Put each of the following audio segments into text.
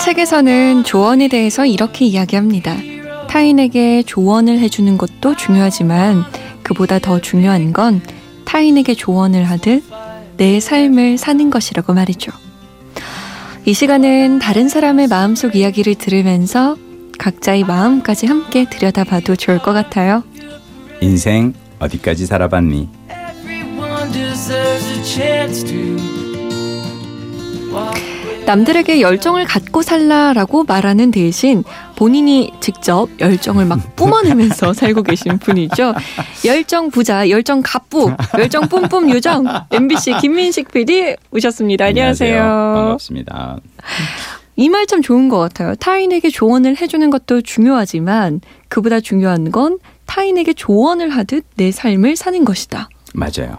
책에서는 조언에 대해서 이렇게 이야기합니다. 타인에게 조언을 해주는 것도 중요하지만 그보다 더 중요한 건 타인에게 조언을 하듯 내 삶을 사는 것이라고 말이죠. 이 시간은 다른 사람의 마음속 이야기를 들으면서 각자의 마음까지 함께 들여다봐도 좋을 것 같아요. 인생 어디까지 살아봤니? 남들에게 열정을 갖고 살라라고 말하는 대신 본인이 직접 열정을 막 뿜어내면서 살고 계신 분이죠. 열정 부자, 열정 갑부, 열정 뿜뿜 요정 MBC 김민식 PD 오셨습니다. 안녕하세요. 안녕하세요. 반갑습니다. 이 말 참 좋은 것 같아요. 타인에게 조언을 해주는 것도 중요하지만 그보다 중요한 건 타인에게 조언을 하듯 내 삶을 사는 것이다. 맞아요.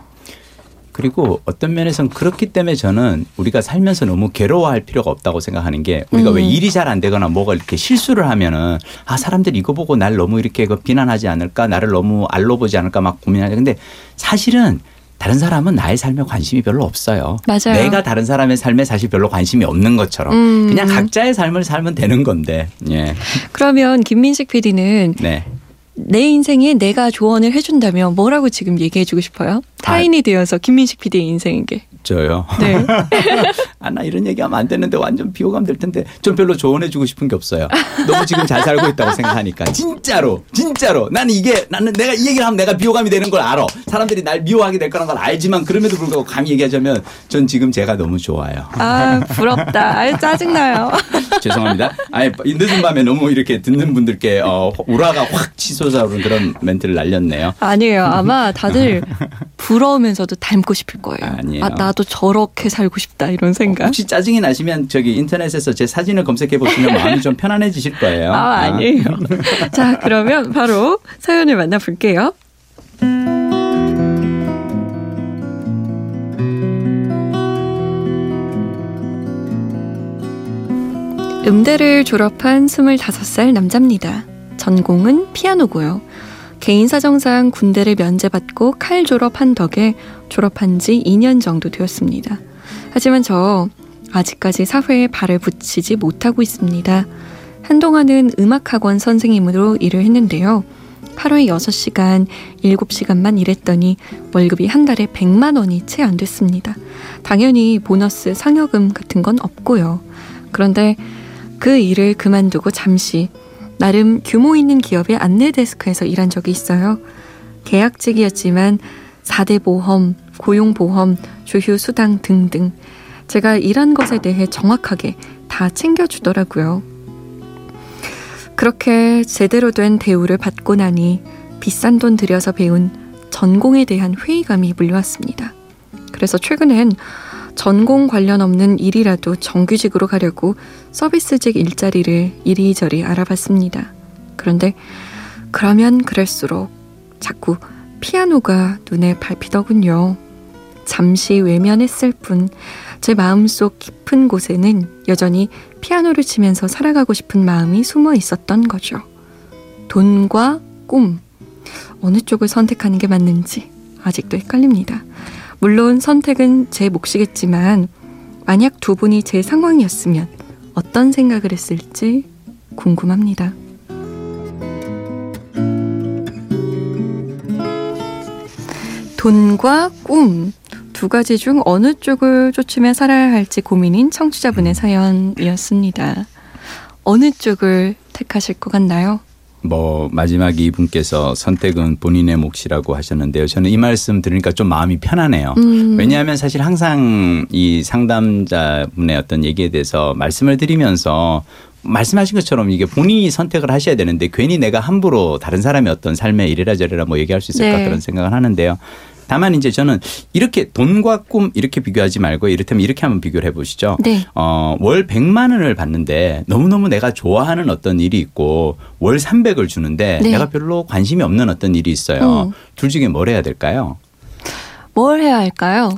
그리고 어떤 면에서는 그렇기 때문에 저는 우리가 살면서 너무 괴로워할 필요가 없다고 생각하는 게 우리가 음. 왜 일이 잘 안 되거나 뭐가 이렇게 실수를 하면은 아 사람들이 이거 보고 날 너무 이렇게 그 비난하지 않을까 나를 너무 알로 보지 않을까 막 고민하죠. 근데 사실은 다른 사람은 나의 삶에 관심이 별로 없어요. 맞아요. 내가 다른 사람의 삶에 사실 별로 관심이 없는 것처럼 음. 그냥 각자의 삶을 살면 되는 건데. 예. 그러면 김민식 PD는 네. 내 인생에 내가 조언을 해준다면 뭐라고 지금 얘기해주고 싶어요? 타인이 아, 되어서 김민식 PD의 인생에게. 저요? 네. 아, 나 이런 얘기하면 안 되는데 완전 비호감 될 텐데 좀 별로 조언해주고 싶은 게 없어요. 너무 지금 잘 살고 있다고 생각하니까. 진짜로, 진짜로. 나는 이게, 나는 내가 이 얘기를 하면 내가 비호감이 되는 걸 알아. 사람들이 날 미워하게 될 거란 걸 알지만 그럼에도 불구하고 감히 얘기하자면 전 지금 제가 너무 좋아요. 아, 부럽다. 아, 짜증 나요. 죄송합니다. 아예 늦은 밤에 너무 이렇게 듣는 분들께 어, 우라가 확 치솟아오른 그런 멘트를 날렸네요. 아니에요. 아마 다들 부러우면서도 닮고 싶을 거예요. 아니에요. 아, 나도 저렇게 살고 싶다 이런 생각. 혹시 짜증이 나시면 저기 인터넷에서 제 사진을 검색해 보시면 마음이 좀 편안해지실 거예요. 아, 아니에요. 자, 그러면 바로 사연을 만나볼게요. 음대를 졸업한 25살 남자입니다. 전공은 피아노고요. 개인 사정상 군대를 면제받고 칼 졸업한 덕에 졸업한 지 2년 정도 되었습니다. 하지만 저 아직까지 사회에 발을 붙이지 못하고 있습니다. 한동안은 음악학원 선생님으로 일을 했는데요. 하루에 6시간, 7시간만 일했더니 월급이 한 달에 100만 원이 채 안 됐습니다. 당연히 보너스, 상여금 같은 건 없고요. 그런데 그 일을 그만두고 잠시 나름 규모 있는 기업의 안내 데스크에서 일한 적이 있어요. 계약직이었지만 4대 보험, 고용보험, 주휴수당 등등 제가 일한 것에 대해 정확하게 다 챙겨주더라고요. 그렇게 제대로 된 대우를 받고 나니 비싼 돈 들여서 배운 전공에 대한 회의감이 물려왔습니다. 그래서 최근엔 전공 관련 없는 일이라도 정규직으로 가려고 서비스직 일자리를 이리저리 알아봤습니다. 그런데 그러면 그럴수록 자꾸 피아노가 눈에 밟히더군요. 잠시 외면했을 뿐 제 마음속 깊은 곳에는 여전히 피아노를 치면서 살아가고 싶은 마음이 숨어 있었던 거죠. 돈과 꿈. 어느 쪽을 선택하는 게 맞는지 아직도 헷갈립니다. 물론 선택은 제 몫이겠지만 만약 두 분이 제 상황이었으면 어떤 생각을 했을지 궁금합니다. 돈과 꿈. 두 가지 중 어느 쪽을 쫓으며 살아야 할지 고민인 청취자분의 사연이었습니다. 어느 쪽을 택하실 것 같나요? 뭐 마지막 이분께서 선택은 본인의 몫이라고 하셨는데요. 저는 이 말씀 들으니까 좀 마음이 편하네요. 음. 왜냐하면 사실 항상 이 상담자분의 어떤 얘기에 대해서 말씀을 드리면서 말씀하신 것처럼 이게 본인이 선택을 하셔야 되는데 괜히 내가 함부로 다른 사람의 어떤 삶에 이래라 저래라 뭐 얘기할 수 있을까 네. 그런 생각을 하는데요. 다만 이제 저는 이렇게 돈과 꿈 이렇게 비교하지 말고 이를테면 이렇게 한번 비교를 해보시죠. 네. 어, 월 100만 원을 받는데 너무너무 내가 좋아하는 어떤 일이 있고 월 300을 주는데 네. 내가 별로 관심이 없는 어떤 일이 있어요. 음. 둘 중에 뭘 해야 될까요? 뭘 해야 할까요?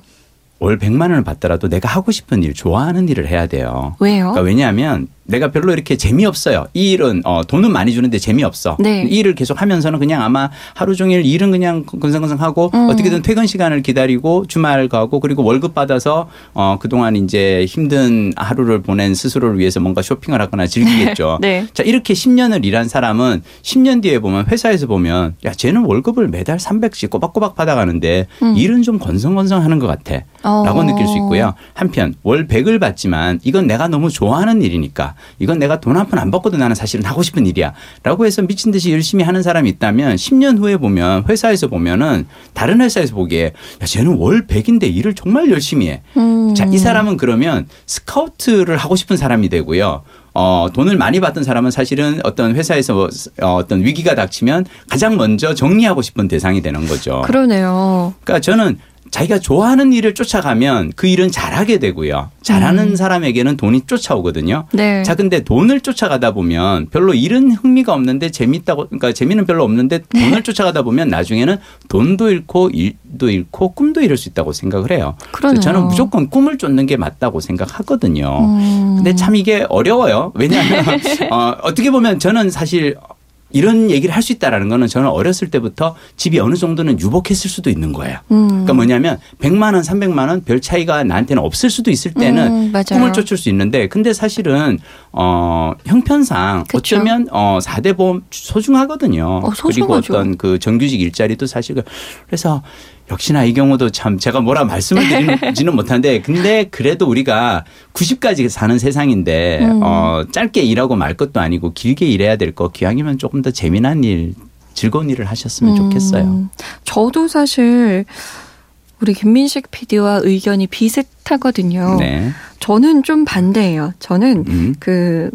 월 100만 원을 받더라도 내가 하고 싶은 일, 좋아하는 일을 해야 돼요. 왜요? 그러니까 왜냐하면 내가 별로 이렇게 재미없어요. 이 일은 어, 돈은 많이 주는데 재미없어. 네. 이 일을 계속 하면서는 그냥 아마 하루 종일 일은 그냥 건성건성하고 음. 어떻게든 퇴근 시간을 기다리고 주말 가고 그리고 월급 받아서 어, 그동안 이제 힘든 하루를 보낸 스스로를 위해서 뭔가 쇼핑을 하거나 즐기겠죠. 네. 자, 이렇게 10년을 일한 사람은 10년 뒤에 보면 회사에서 보면 야, 쟤는 월급을 매달 300씩 꼬박꼬박 받아 가는데 음. 일은 좀 건성건성 하는 것 같아. 어. 라고 느낄 수 있고요. 한편 월 100을 받지만 이건 내가 너무 좋아하는 일이니까 이건 내가 돈 한 푼 안 받고도 나는 사실은 하고 싶은 일이야. 라고 해서 미친 듯이 열심히 하는 사람이 있다면 10년 후에 보면 회사에서 보면은 다른 회사에서 보기에 야, 쟤는 월 100인데 일을 정말 열심히 해. 음. 자, 이 사람은 그러면 스카우트를 하고 싶은 사람이 되고요. 어, 돈을 많이 받던 사람은 사실은 어떤 회사에서 어, 어떤 위기가 닥치면 가장 먼저 정리하고 싶은 대상이 되는 거죠. 그러네요. 그러니까 저는 자기가 좋아하는 일을 쫓아가면 그 일은 잘하게 되고요. 잘하는 음. 사람에게는 돈이 쫓아오거든요. 네. 자, 근데 돈을 쫓아가다 보면 별로 일은 흥미가 없는데 재밌다고, 그러니까 재미는 별로 없는데 네. 돈을 쫓아가다 보면 나중에는 돈도 잃고 일도 잃고 꿈도 잃을 수 있다고 생각을 해요. 그러네요. 저는 무조건 꿈을 쫓는 게 맞다고 생각하거든요. 음. 근데 참 이게 어려워요. 왜냐하면 어, 어떻게 보면 저는 사실 이런 얘기를 할 수 있다라는 거는 저는 어렸을 때부터 집이 어느 정도는 유복했을 수도 있는 거예요. 음. 그러니까 뭐냐면 100만 원, 300만 원 별 차이가 나한테는 없을 수도 있을 때는 음. 꿈을 쫓을 수 있는데 근데 사실은 어 형편상 그쵸. 어쩌면 어 4대 보험 소중하거든요. 어. 그리고 어떤 그 정규직 일자리도 사실 그 그래서 역시나 이 경우도 참 제가 뭐라 말씀을 드리지는 못한데 근데 그래도 우리가 90까지 사는 세상인데 음. 어 짧게 일하고 말 것도 아니고 길게 일해야 될 거 기왕이면 조금 더 재미난 일 즐거운 일을 하셨으면 좋겠어요. 음, 저도 사실 우리 김민식 PD와 의견이 비슷하거든요. 네. 저는 좀 반대예요. 저는 음. 그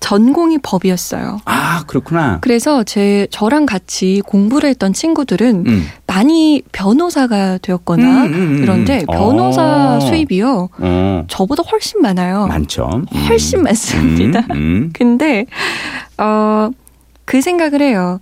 전공이 법이었어요. 아 그렇구나. 그래서 제 저랑 같이 공부를 했던 친구들은 음. 많이 변호사가 되었거나 음, 음, 음, 그런데 음. 변호사 어. 수입이요. 어. 저보다 훨씬 많아요. 많죠. 음. 훨씬 많습니다. 근데 어 그 생각을 해요.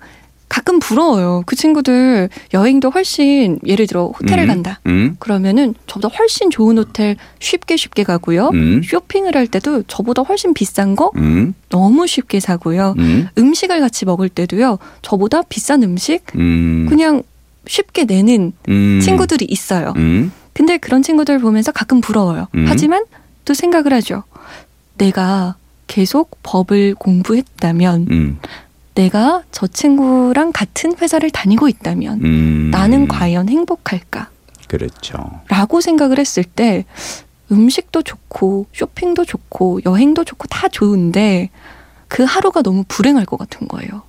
가끔 부러워요. 그 친구들 여행도 훨씬 예를 들어 호텔을 음, 간다. 음. 그러면은 저보다 훨씬 좋은 호텔 쉽게 쉽게 가고요. 음. 쇼핑을 할 때도 저보다 훨씬 비싼 거 음. 너무 쉽게 사고요. 음. 음식을 같이 먹을 때도요. 저보다 비싼 음식 음. 그냥 쉽게 내는 음. 친구들이 있어요. 음. 근데 그런 친구들 보면서 가끔 부러워요. 음. 하지만 또 생각을 하죠. 내가 계속 법을 공부했다면 음. 내가 저 친구랑 같은 회사를 다니고 있다면 음. 나는 과연 행복할까? 그렇죠. 라고 생각을 했을 때 음식도 좋고 쇼핑도 좋고 여행도 좋고 다 좋은데 그 하루가 너무 불행할 것 같은 거예요.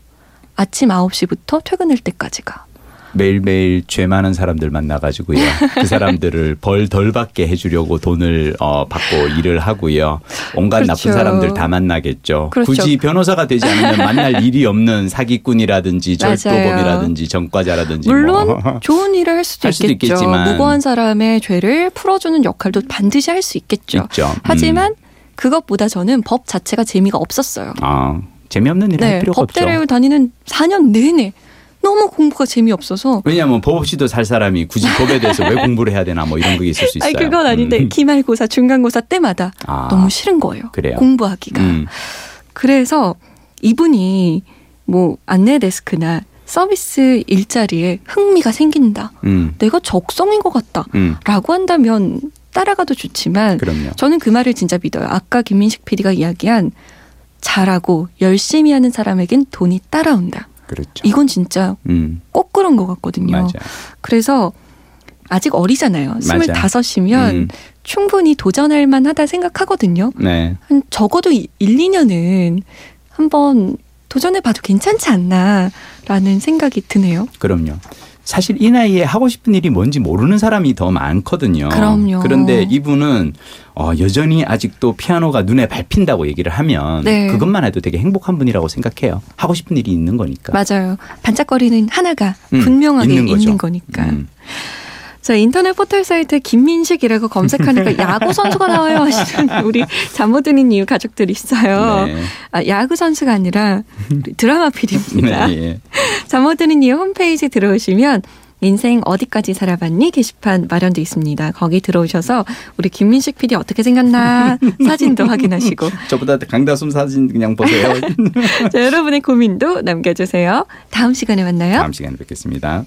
아침 9시부터 퇴근할 때까지가. 매일매일 죄 많은 사람들 만나가지고요. 그 사람들을 벌 덜 받게 해주려고 돈을 어, 받고 일을 하고요. 온갖 그렇죠. 나쁜 사람들 다 만나겠죠. 그렇죠. 굳이 변호사가 되지 않으면 만날 일이 없는 사기꾼이라든지. 절도범이라든지 전과자라든지 물론 뭐. 좋은 일을 할 수도 할 수도 있겠죠. 있겠지만. 무고한 사람의 죄를 풀어주는 역할도 반드시 할 수 있겠죠. 있죠. 음. 하지만 그것보다 저는 법 자체가 재미가 없었어요. 아, 재미없는 일할 네, 필요가 없죠. 법대를 다니는 4년 내내 너무 공부가 재미없어서 왜냐하면 법 없이도 살 사람이 굳이 법에 대해서 왜 공부를 해야 되나 뭐 이런 게 있을 수 있어요. 아니 그건 아닌데 음. 기말고사, 중간고사 때마다 아, 너무 싫은 거예요. 그래요? 공부하기가. 음. 그래서 이분이 뭐 안내 데스크나 서비스 일자리에 흥미가 생긴다. 음. 내가 적성인 것 같다. 음. 라고 한다면 따라가도 좋지만 그럼요. 저는 그 말을 진짜 믿어요. 아까 김민식 PD가 이야기한 잘하고 열심히 하는 사람에겐 돈이 따라온다. 그렇죠. 이건 진짜 음. 꼭 그런 것 같거든요. 맞아요. 그래서 아직 어리잖아요. 스물다섯이면 음. 충분히 도전할 만하다 생각하거든요. 네. 한 적어도 1, 2년은 한번 도전해 봐도 괜찮지 않나라는 생각이 드네요. 그럼요. 사실 이 나이에 하고 싶은 일이 뭔지 모르는 사람이 더 많거든요. 그럼요. 그런데 이분은 어, 여전히 아직도 피아노가 눈에 밟힌다고 얘기를 하면 네. 그것만 해도 되게 행복한 분이라고 생각해요. 하고 싶은 일이 있는 거니까. 맞아요. 반짝거리는 하나가 음, 분명하게 있는 있는. 거니까. 음. 자, 인터넷 포털 사이트에 김민식이라고 검색하니까 야구 선수가 나와요 하시는 우리 잠 못 드는 이유 가족들이 있어요. 네. 아, 야구 선수가 아니라 드라마 PD입니다. 네, 예. 잠 못 드는 이유 홈페이지 들어오시면 인생 어디까지 살아봤니 게시판 마련돼 있습니다. 거기 들어오셔서 우리 김민식 PD 어떻게 생겼나 사진도 확인하시고 저보다 강다솜 사진 그냥 보세요. 자, 여러분의 고민도 남겨주세요. 다음 시간에 만나요. 다음 시간에 뵙겠습니다.